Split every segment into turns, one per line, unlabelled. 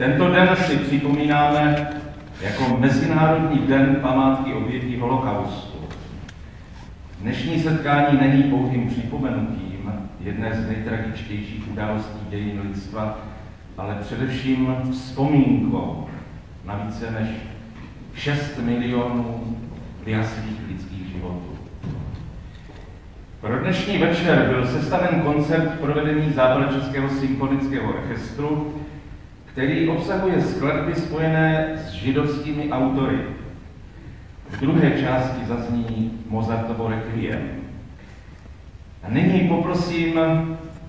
Tento den si připomínáme jako Mezinárodní den památky obětí holokaustu. Dnešní setkání není pouhým připomenutím jedné z nejtragičtějších událostí dějin lidstva, ale především vzpomínkou na více než 6 milionů vyhaslých lidských životů. Pro dnešní večer byl sestaven koncert v provedení Západočeského symfonického orchestru, který obsahuje skladby spojené s židovskými autory. V druhé části zazní Mozartovo requiem. A nyní poprosím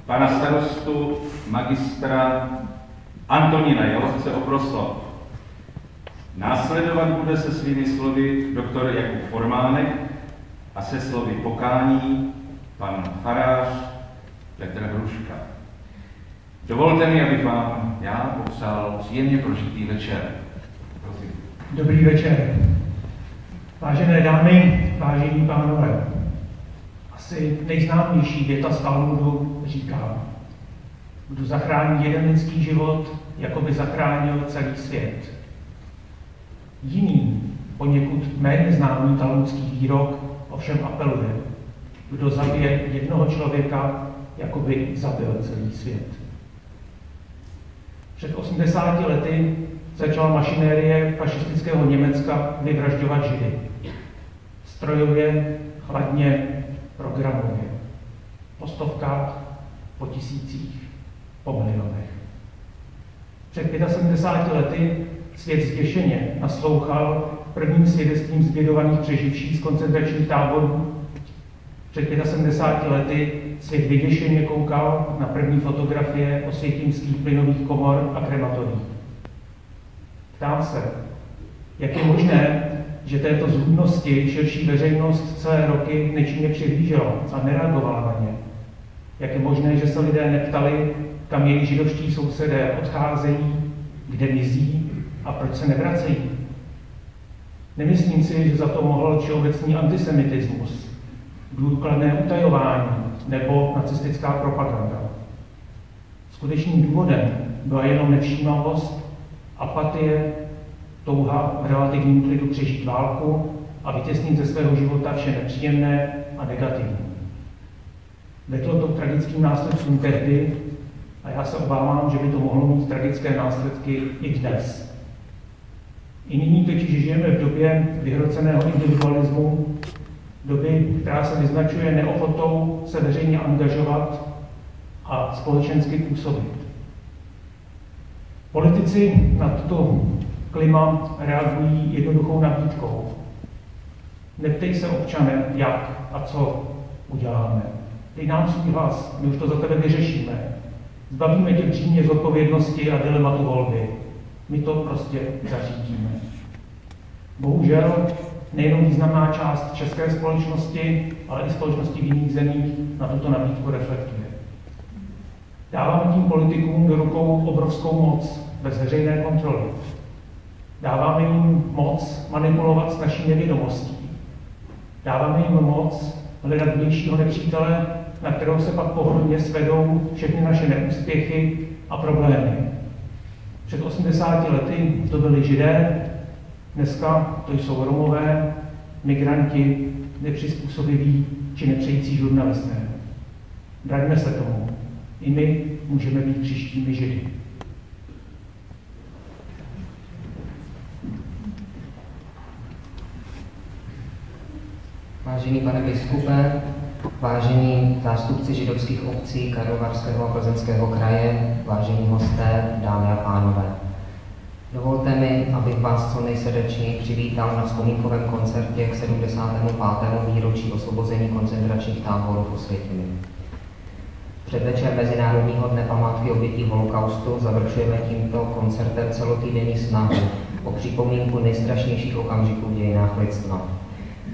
pana starostu magistra Antonína Jelovce o proslov. Následovat bude se svými slovy doktor Jakub Formánek a se slovy pokání pan farář Petr Hruška. Dovolte mi, abych vám já popsal příjemně prožitý večer. Prosím.
Dobrý večer. Vážené dámy, vážení pánové, asi nejznámější věta z Talmudu říká, kdo zachrání jeden lidský život, jako by zachránil celý svět. Jiný, poněkud méně známý talmudský výrok ovšem apeluje, kdo zabije jednoho člověka, jako by zabil celý svět. Před 80 lety začala mašinérie fašistického Německa vyvražďovat Židy. Strojově, chladně, programově. Po stovkách, po tisících, po milionech. Před 75 lety svět zděšeně naslouchal prvním svědectvím zbědovaných přeživších z koncentračních táborů. Před 75 lety svět vyděšeně koukal na první fotografie osvětímských plynových komor a krematorií. Ptám se, jak je možné, že této zhubnosti širší veřejnost celé roky nečinně přihlížela a nereagovala na ně? Jak je možné, že se lidé neptali, kam jejich židovští sousedé odcházejí, kde mizí a proč se nevracejí? Nemyslím si, že za to mohl všeobecný antisemitismus, důkladné utajování nebo nacistická propaganda. Skutečným důvodem byla jenom nevšímavost, apatie, touha v relativním klidu přežít válku a vytěsnit ze svého života vše nepříjemné a negativní. Vedlo to k tragickým následkům tehdy a já se obávám, že by to mohlo mít tragické následky i dnes. I nyní totiž žijeme v době vyhroceného individualismu, doby, která se vyznačuje neochotou se veřejně angažovat a společensky působit. Politici na toto klima reagují jednoduchou nabídkou. Neptej se občane, jak a co uděláme. Dej nám svůj hlas, my už to za tebe vyřešíme. Zbavíme tě přímě zodpovědnosti a dilematu volby. My to prostě zařídíme. Bohužel nejenom významná část české společnosti, ale i společnosti v jiných zemích na tuto nabídku reflektuje. Dáváme tím politikům do rukou obrovskou moc bez veřejné kontroly. Dáváme jim moc manipulovat s naší nevědomostí. Dáváme jim moc hledat vnějšího nepřítele, na kterou se pak pohodlně svedou všechny naše neúspěchy a problémy. Před 80 lety to byli židé, Dneska to jsou Romové, migranti, nepřizpůsobiví či nepřející žurnalisté. Vraťme se tomu. I my můžeme být příštími židy.
Vážený pane biskupe, vážení zástupci židovských obcí Karlovarského a Plzeňského kraje, vážení hosté, dámy a pánové. Dovolte mi, abych vás co nejsrdečněji přivítal na vzpomínkovém koncertě k 75. výročí osvobození koncentračních táborů v Osvětimi. Předvečer Mezinárodního dne památky obětí holokaustu završujeme tímto koncertem celotýdenní snahu o připomínku nejstrašnějších okamžiků v dějinách lidstva.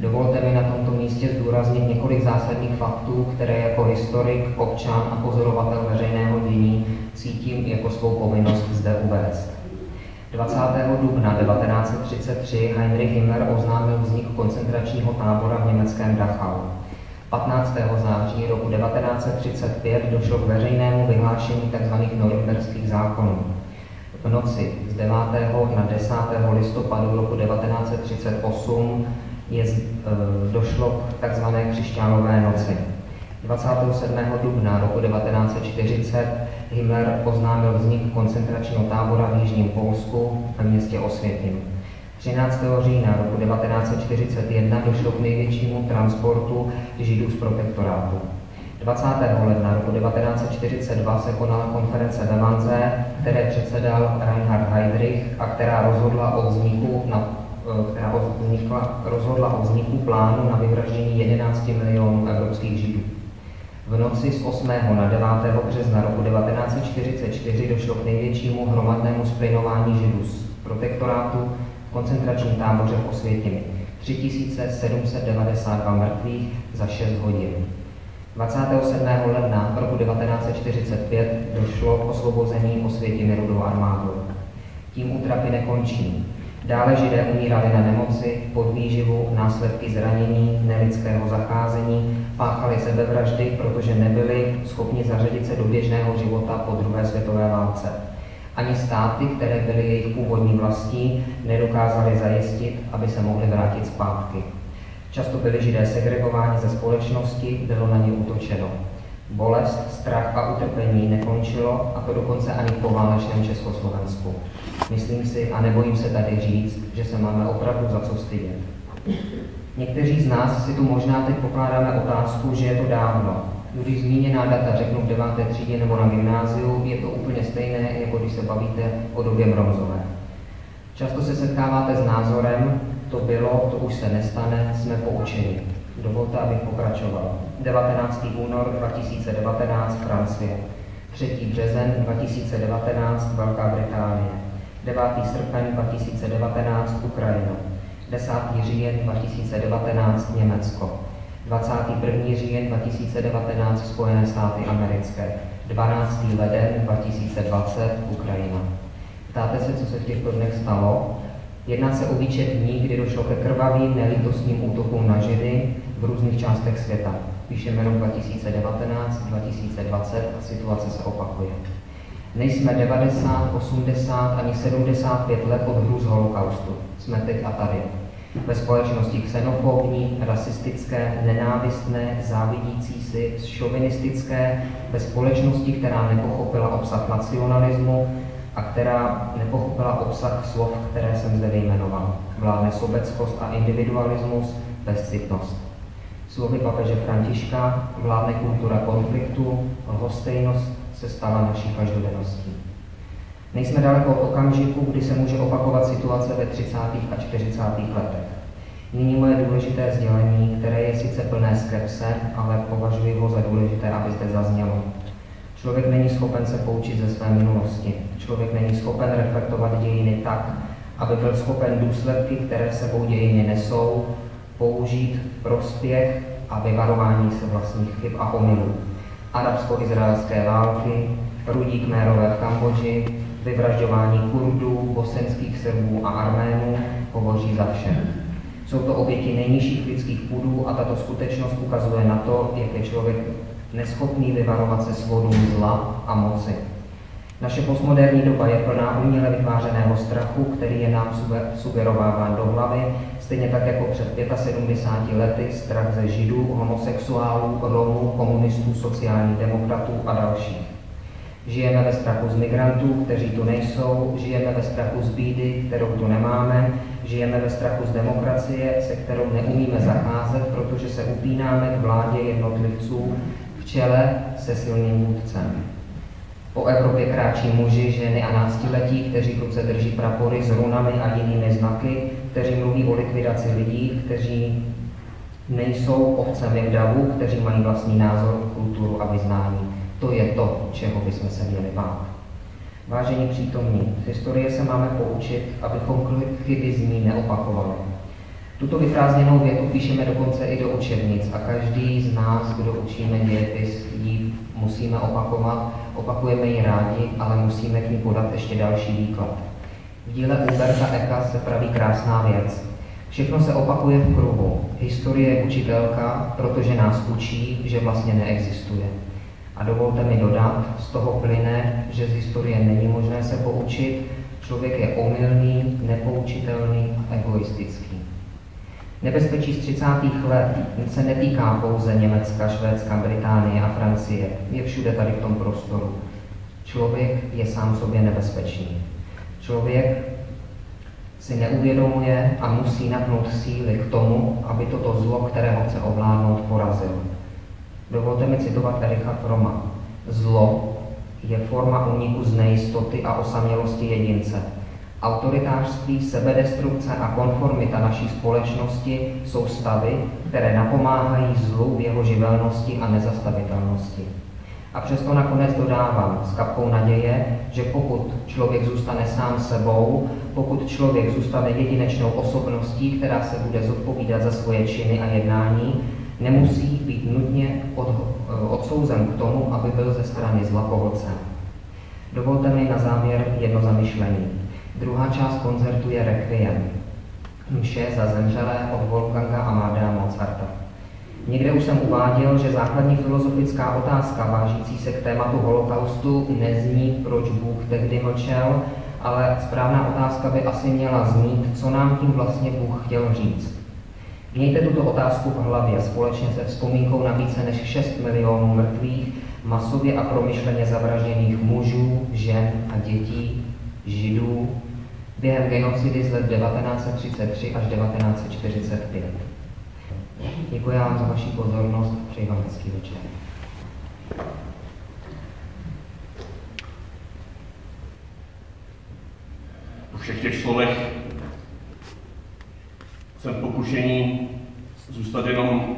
Dovolte mi na tomto místě zdůraznit několik zásadních faktů, které jako historik, občan a pozorovatel veřejného dění cítím jako svou povinnost zde uvést. 20. dubna 1933 Heinrich Himmler oznámil vznik koncentračního tábora v německém Dachau. 15. září roku 1935 došlo k veřejnému vyhlášení tzv. norimberských zákonů. v noci z 9. na 10. listopadu roku 1938 je, e, došlo k takzvané křišťánové noci. 27. dubna roku 1940 Himmler oznámil vznik koncentračního tábora v Jižním Polsku ve městě Osvětim. 13. října roku 1941 došlo k největšímu transportu židů z protektorátu. 20. ledna roku 1942 se konala konference ve Manze, které předsedal Reinhard Heydrich a která rozhodla o vzniku, na, eh, která vznikla, rozhodla o vzniku plánu na vyvraždění 11 milionů evropských židů. V noci z 8. na 9. března roku 1944 došlo k největšímu hromadnému splinování židů z protektorátu v koncentračním táboře v Osvětimi. 3792 mrtvých za 6 hodin. 27. ledna roku 1945 došlo k osvobození Osvětimi rudou armádou. Tím útrapy nekončí. Dále židé umírali na nemoci, podvýživu, následky zranění, nelidského zacházení, páchali sebevraždy, protože nebyli schopni zařadit se do běžného života po druhé světové válce. Ani státy, které byly jejich původní vlastí, nedokázali zajistit, aby se mohli vrátit zpátky. Často byli židé segregováni ze společnosti, bylo na ně útočeno. Bolest, strach a utrpení nekončilo, a to dokonce ani po válečném Československu. Myslím si, a nebojím se tady říct, že se máme opravdu za co stydět. Někteří z nás si tu možná teď pokládáme otázku, že je to dávno. Když zmíněná data řeknu v deváté třídě nebo na gymnáziu, je to úplně stejné, jako když se bavíte o době bronzové. Často se setkáváte s názorem, to bylo, to už se nestane, jsme poučeni. Dovolte, abych pokračoval. 19. únor 2019 Francie. 3. březen 2019 Velká Británie. 9. srpen 2019 Ukrajina. 10. říjen 2019 Německo. 21. říjen 2019 Spojené státy americké. 12. leden 2020 Ukrajina. Ptáte se, co se v těchto dnech stalo? Jedná se o výčet dní, kdy došlo ke krvavým, nelítostným útokům na Židy v různých částech světa. Píšeme rok 2019, 2020 a situace se opakuje. Nejsme 90, 80 ani 75 let od hrůz holokaustu. Jsme teď a tady. Ve společnosti xenofobní, rasistické, nenávistné, závidící si, šovinistické, ve společnosti, která nepochopila obsah nacionalismu, a která nepochopila obsah slov, které jsem zde vyjmenoval. Vládne sobeckost a individualismus, bezcitnost. Slovy papeže Františka vládne kultura konfliktu, lhostejnost se stala naší každodenností. Nejsme daleko od okamžiku, kdy se může opakovat situace ve 30. a 40. letech. Nyní moje důležité sdělení, které je sice plné skepse, ale považuji ho za důležité, aby zde zaznělo. Člověk není schopen se poučit ze své minulosti. Člověk není schopen reflektovat dějiny tak, aby byl schopen důsledky, které sebou dějiny nesou, použít prospěch a vyvarování se vlastních chyb a omylů. Arabsko-izraelské války, rudí kmérové v Kambodži, vyvražďování Kurdů, bosenských Srbů a Arménů hovoří za vše. Jsou to oběti nejnižších lidských půdů a tato skutečnost ukazuje na to, jak je člověk neschopný vyvarovat se svodům zla a moci. Naše postmoderní doba je plná uměle vytvářeného strachu, který je nám sugerováván do hlavy, stejně tak jako před 75 lety strach ze židů, homosexuálů, romů, komunistů, sociálních demokratů a dalších. Žijeme ve strachu z migrantů, kteří tu nejsou, žijeme ve strachu z bídy, kterou tu nemáme, žijeme ve strachu z demokracie, se kterou neumíme zacházet, protože se upínáme k vládě jednotlivců, čele se silným vůdcem. Po Evropě kráčí muži, ženy a náctiletí, kteří v ruce drží prapory s runami a jinými znaky, kteří mluví o likvidaci lidí, kteří nejsou ovcemi v davu, kteří mají vlastní názor, kulturu a vyznání. To je to, čeho bychom se měli bát. Vážení přítomní, z historie se máme poučit, abychom chyby z ní neopakovali. Tuto vyprázdněnou větu píšeme dokonce i do učebnic a každý z nás, kdo učíme dějepis, ji musíme opakovat, opakujeme ji rádi, ale musíme k ní podat ještě další výklad. V díle Umberta Eka se praví krásná věc. Všechno se opakuje v kruhu. Historie je učitelka, protože nás učí, že vlastně neexistuje. A dovolte mi dodat, z toho plyne, že z historie není možné se poučit, člověk je omylný, nepoučitelný a egoistický. Nebezpečí z 30. let se netýká pouze Německa, Švédska, Británie a Francie. Je všude tady v tom prostoru. Člověk je sám sobě nebezpečný. Člověk si neuvědomuje a musí napnout síly k tomu, aby toto zlo, které ho chce ovládnout, porazil. Dovolte mi citovat Ericha Froma. Zlo je forma úniku z nejistoty a osamělosti jedince. Autoritářství, sebedestrukce a konformita naší společnosti jsou stavy, které napomáhají zlu v jeho živelnosti a nezastavitelnosti. A přesto nakonec dodávám s kapkou naděje, že pokud člověk zůstane sám sebou, pokud člověk zůstane jedinečnou osobností, která se bude zodpovídat za svoje činy a jednání, nemusí být nutně od, odsouzen k tomu, aby byl ze strany zla pohlcen. Dovolte mi na závěr jedno zamyšlení. Druhá část koncertu je Requiem, mše za zemřelé od Wolfganga Amadea Mozarta. Někde už jsem uváděl, že základní filozofická otázka vážící se k tématu holokaustu nezní, proč Bůh tehdy mlčel, ale správná otázka by asi měla znít, co nám tím vlastně Bůh chtěl říct. Mějte tuto otázku v hlavě společně se vzpomínkou na více než 6 milionů mrtvých, masově a promyšleně zavražděných mužů, žen a dětí, židů, během genocidy z let 1933 až 1945. Děkuji vám za vaši pozornost přeji vám hezký večer.
Po všech těch slovech jsem pokušení zůstat jenom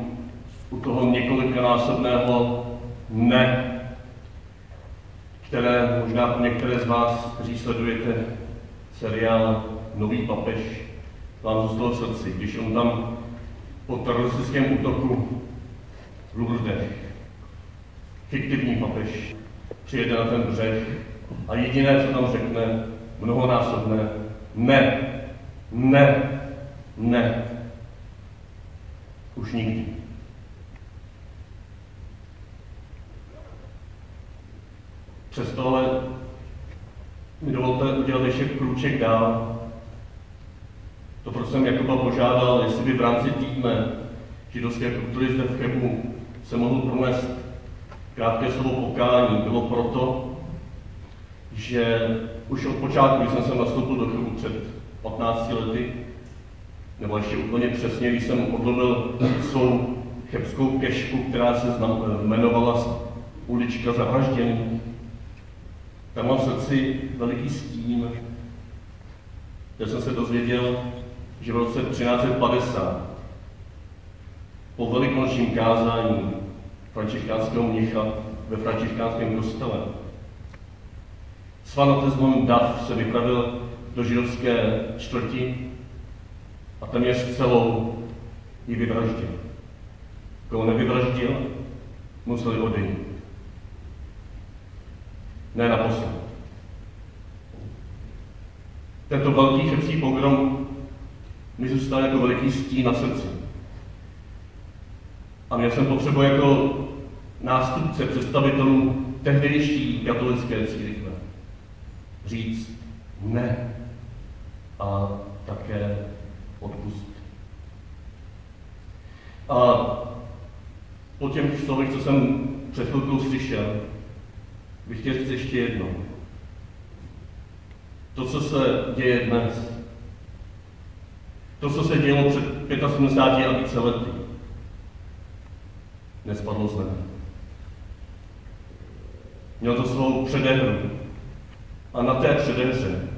u toho několikanásobného ne, které možná pro některé z vás, kteří sledujete seriál Nový papež, vám zůstalo v srdci, když on tam po teroristickém útoku v Lourdech, fiktivní papež, přijede na ten břeh a jediné, co tam řekne, mnohonásobné, ne, ne, ne. Už nikdy. Přesto ale mi dovolte udělat ještě krůček dál. To, proč jsem Jakuba požádal, jestli by v rámci týdne židovské kultury zde v Chebu se mohl pronést krátké slovo pokání, bylo proto, že už od počátku, když jsem se nastoupil do Chebu před 15 lety, nebo ještě úplně přesně, když jsem odlovil svou chebskou kešku, která se jmenovala ulička zavražděných, tam mám v srdci veliký stín, kde jsem se dozvěděl, že v roce 1350 po velikonočním kázání františkánského mnicha ve františkánském kostele Svanatezmon Dav se vypravil do židovské čtvrti a téměř celou ji vyvraždil. Koho nevyvraždil, museli odejít. Ne naposled. Tento velký chebský pogrom mi zůstal jako veliký stín na srdci. A měl jsem potřebu jako nástupce představitelů tehdejší katolické církve říct ne a také odpustit. A po těm slovech, co jsem před chvilkou slyšel, bych chtěl říct ještě jednou. To, co se děje dnes, to, co se dělo před 75 a více lety, nespadlo z nebe. Měl to svou předehru. A na té předehře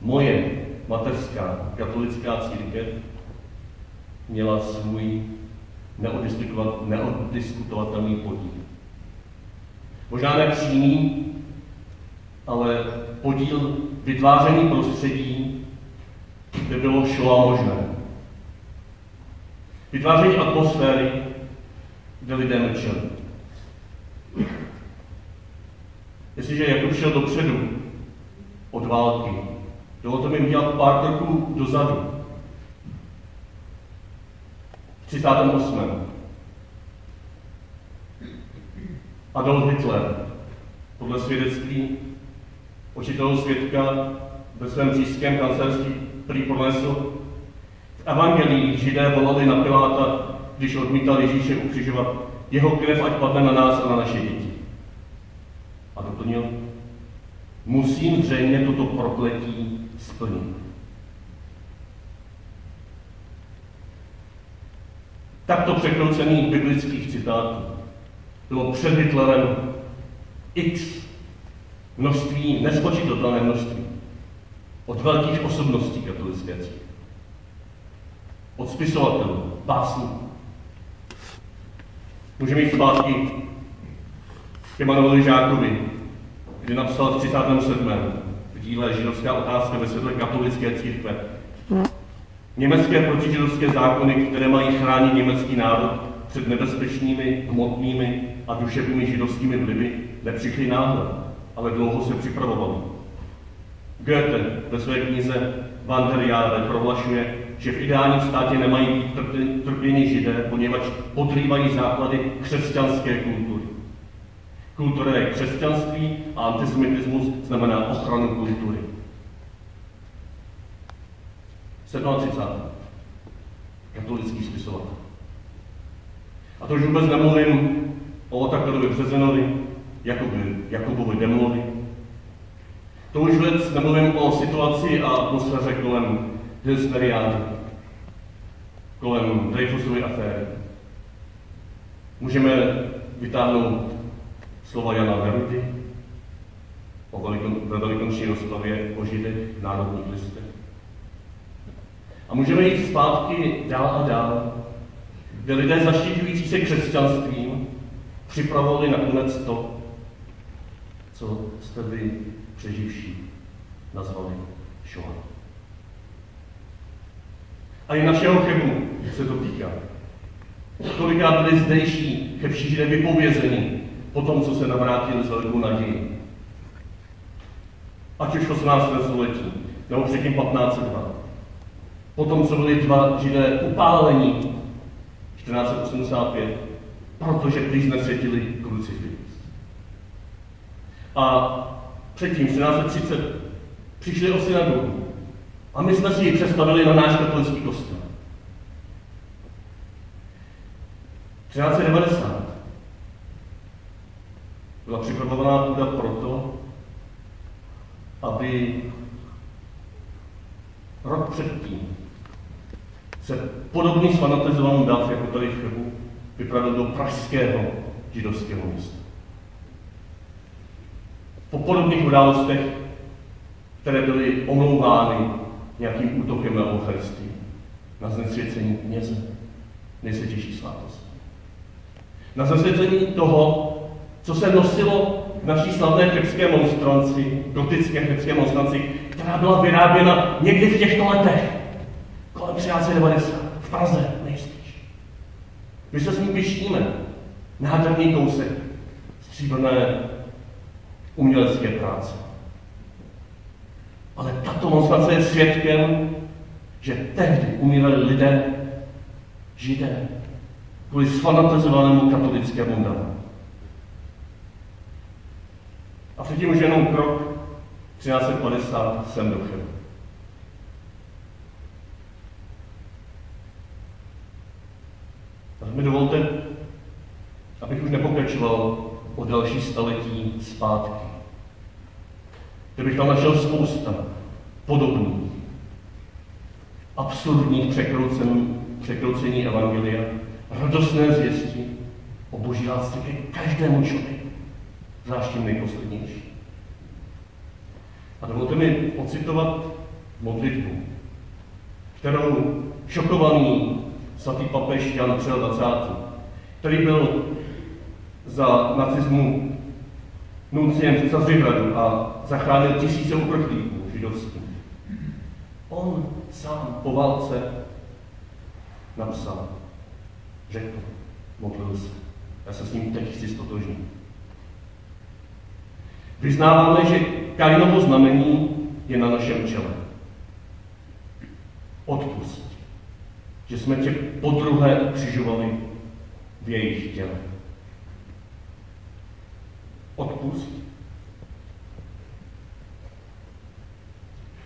moje mateřská katolická církev měla svůj neodiskutovatelný podíl. Možná ne přímý, ale podíl vytváření prostředí, kde bylo šlo možné. Vytváření atmosféry, kde lidé mlčeli. Jestliže Jakub šel dopředu od války, dovolte mi udělat pár kroků dozadu. V 38. Adolf Hitler, podle svědectví učitelů svědka ve svém říšském kancelářství prý pronesl, v evangelii židé volali na Piláta, když odmítal Ježíše ukřižovat, jeho krev ať padne na nás a na naše děti. A doplnil, musím zřejmě toto prokletí splnit. Takto překroucených biblických citátů bylo před Hitlerem x množství, nespočítatelné množství od velkých osobností katolické církve. Od spisovatelů, básníků. Můžeme jít zpátky k Emanueli Žákovi, kdy napsal v 37. v díle Židovská otázka ve světle katolické církve. Německé protižidovské zákony, které mají chránit německý národ před nebezpečnými, hmotnými a duševními židovskými vlivy, nepřišly náhle, ale dlouho se připravovali. Goethe ve své knize Van der Jahre prohlašuje, že v ideálním státě nemají být trpění židé, poněvadž podrývají základy křesťanské kultury. Kultura je křesťanství a antisemitismus znamená ochranu kultury. 37. Katolický spisovatel. A to už vůbec nemluvím o Otakarovi Březenovi, Jakoby, Jakubovi Demlovi. To už vůbec nemluvím o situaci a atmosféře kolem Hilsteriánu, kolem Dreyfusovy aféry. Můžeme vytáhnout slova Jana Verudy o velikon, ve velikonoční rozpravě o židech v národních listech. A můžeme jít zpátky dál a dál, kde lidé zaštiťující se křesťanstvím připravovali nakonec to, co jste vy přeživší nazvali Shoah. A i našeho chebu se to týká. Kolikrát byli zdejší chebší židé vypovězení po tom, co se navrátili z velkou naději. Ať už v 18. století, nebo předtím 1502. Potom, co byli dva židé upálení 1485, protože prý znesvětili krucifix. A předtím, 1430, přišli o synagogu. A my jsme si ji představili na náš katolický kostel. 1390 byla připravovaná půda proto, aby rok předtím se podobný sfanatizovaný dav, jako tady v vypravil do pražského židovského města. Po podobných událostech, které byly omlouvány nějakým útokem na Eucharistii, na znesvěcení kněze, nejsvětější svátost. Na znesvěcení toho, co se nosilo v naší slavné chebské monstranci, gotické chebské monstranci, která byla vyráběna někdy v těchto letech, kolem 1390, v Praze. My se s ním pištíme. Nádherný kousek stříbrné umělecké práce. Ale tato monstrace je svědkem, že tehdy umírali lidé, židé, kvůli sfanatizovanému katolickému davu. A předtím už jenom krok 1350 sem do Chebu. Mi dovolte, abych už nepokračoval o další staletí zpátky. Kdybych tam našel spousta podobných, absurdních překroucení, překroucení Evangelia, radostné zvěsti o boží lásce ke každému člověku, zvlášť tím nejposlednější. A dovolte mi ocitovat modlitbu, kterou šokovaný svatý papež Jan 23., který byl za nacismu nunciem v Cazrihradu a zachránil tisíce uprchlíků židovských. On sám po válce napsal, řekl, modlil se. Já se s ním teď chci stotožnit. Vyznáváme, že Kainovo znamení je na našem čele. Odpust, že jsme tě po druhé ukřižovali v jejich těle. odpust?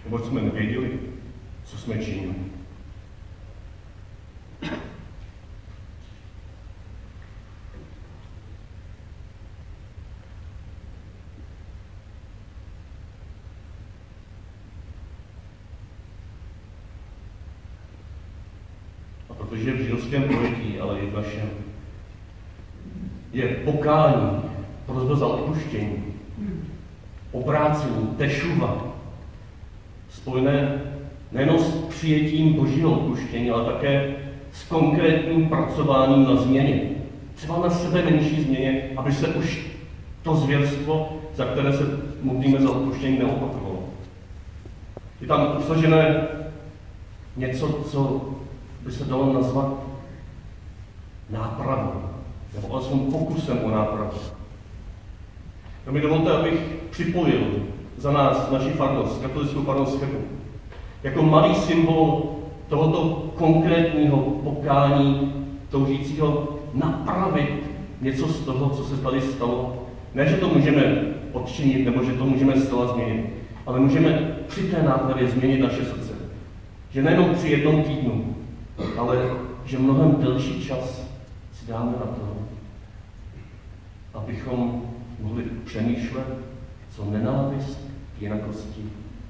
Nebo jsme nevěděli, co jsme činili? Protože v židovském pojetí, ale i v našem, je pokání, prozba za odpuštění, obrácení, tešuva, spojené nejen s přijetím božího odpuštění, ale také s konkrétním pracováním na změně. Třeba na sebe menší změně, aby se už to zvěrstvo, za které se modlíme za odpuštění, neopakovalo. Je tam obsažené něco, co by se dalo nazvat nápravou, nebo alespoň pokusem o nápravu. To mi dovolte, abych připojil za nás, naši farnost, katolickou farnost Chebu, jako malý symbol tohoto konkrétního pokání, toužícího napravit něco z toho, co se tady stalo. Ne, že to můžeme odčinit, nebo že to můžeme zcela změnit, ale můžeme při té nápravě změnit naše srdce. Že nejenom při jednom týdnu, ale že mnohem delší čas si dáme na to, abychom mohli přemýšlet, co nenávist jinakosti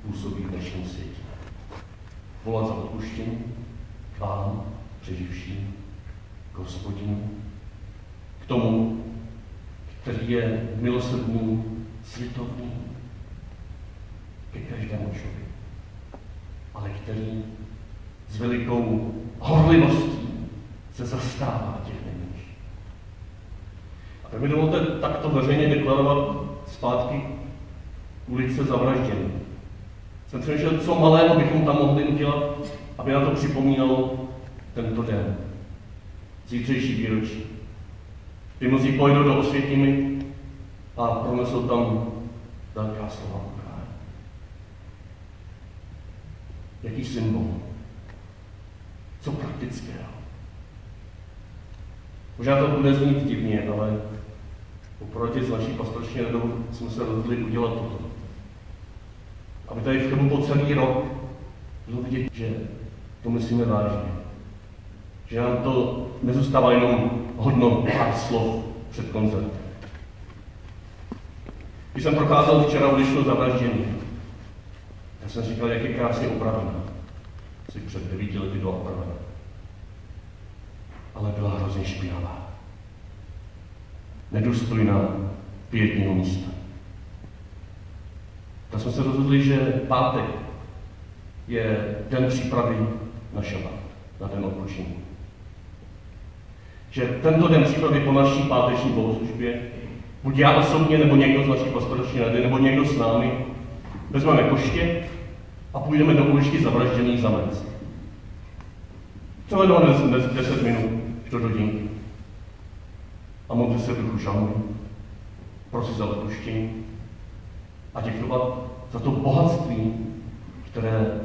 působí v dnešním světě. Volat za odpuštění k vám, přeživším, k hospodinu, k tomu, který je milosrdný, světovný, ke každému člověku, ale který s velikou horlivostí se zastává těch nejmenších. A tak mi dovolte takto veřejně deklarovat zpátky ulice zavražděny. Jsem přemýšlel, co malého bychom tam mohli udělat, aby na to připomínalo tento den. Zítřejší výročí. Ty mnozí pojdou do osvětimi a pronesou tam velká slova. Jaký symbol? Co praktického? Možná to bude znít divně, ale oproti s naší pastoční radou jsme se rozhodli udělat toto. Aby tady v po celý rok bylo vidět, že to myslíme vážně. Že nám to nezůstává jenom hodno pár slov před koncertem. Když jsem procházel včera uličnou zavraždění, já jsem říkal, jak je krásně opravená. Si před devíti lety byla opravená. Ale byla hrozně špinavá. Nedůstojná pětního místa. Tak jsme se rozhodli, že pátek je den přípravy na šabat, na den odpočinku. Že tento den přípravy po naší páteční bohoslužbě, buď já osobně, nebo někdo z naší pastorační rady, nebo někdo s námi, vezmeme koště a půjdeme do uličky zavražděný zamec. Třeba do 10 minut, do hodinky. A modlit se duchu šalmy, prosit za odpuštění, a děkovat za to bohatství, které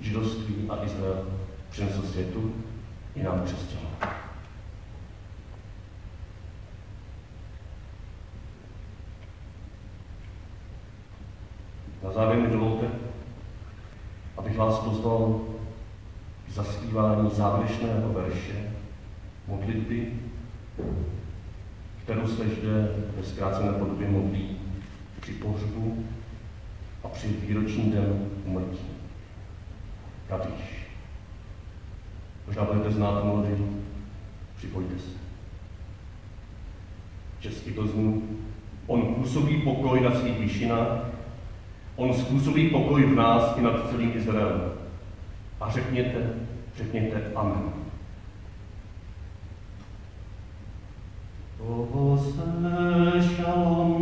židovství a Izrael přinesl světu i nám křesťanům. Na závěr mi dovolte, abych vás pozval k zaspívání závěrečného verše modlitby, kterou se zde ve zkrácené podobě modlí při pohřbu a při výroční den umrtí. Kadíš. Možná budete znát melodii, připojte se. Česky to zní, on působí pokoj na svých výšinách, on způsobí pokoj v nás i nad celým Izraelem. A řekněte, řekněte Amen. Oh, shalom bimrama.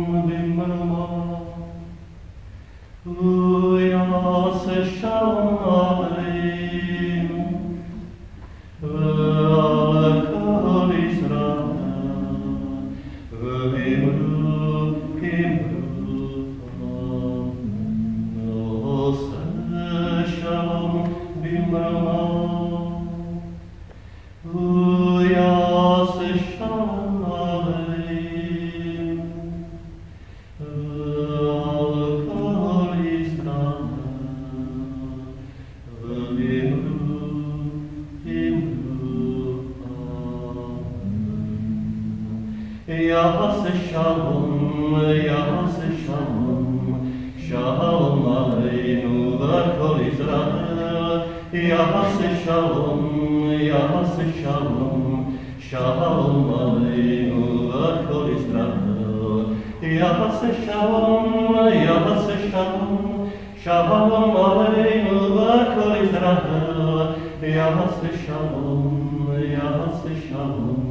shalom, Yahas shalom, shalom aleinu v'kol Yisrael. Yahas shalom, Yahas shalom,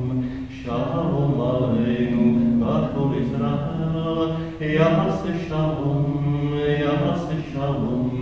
shalom aleinu v'kol Yisrael. Yahas shalom, Yahas shalom,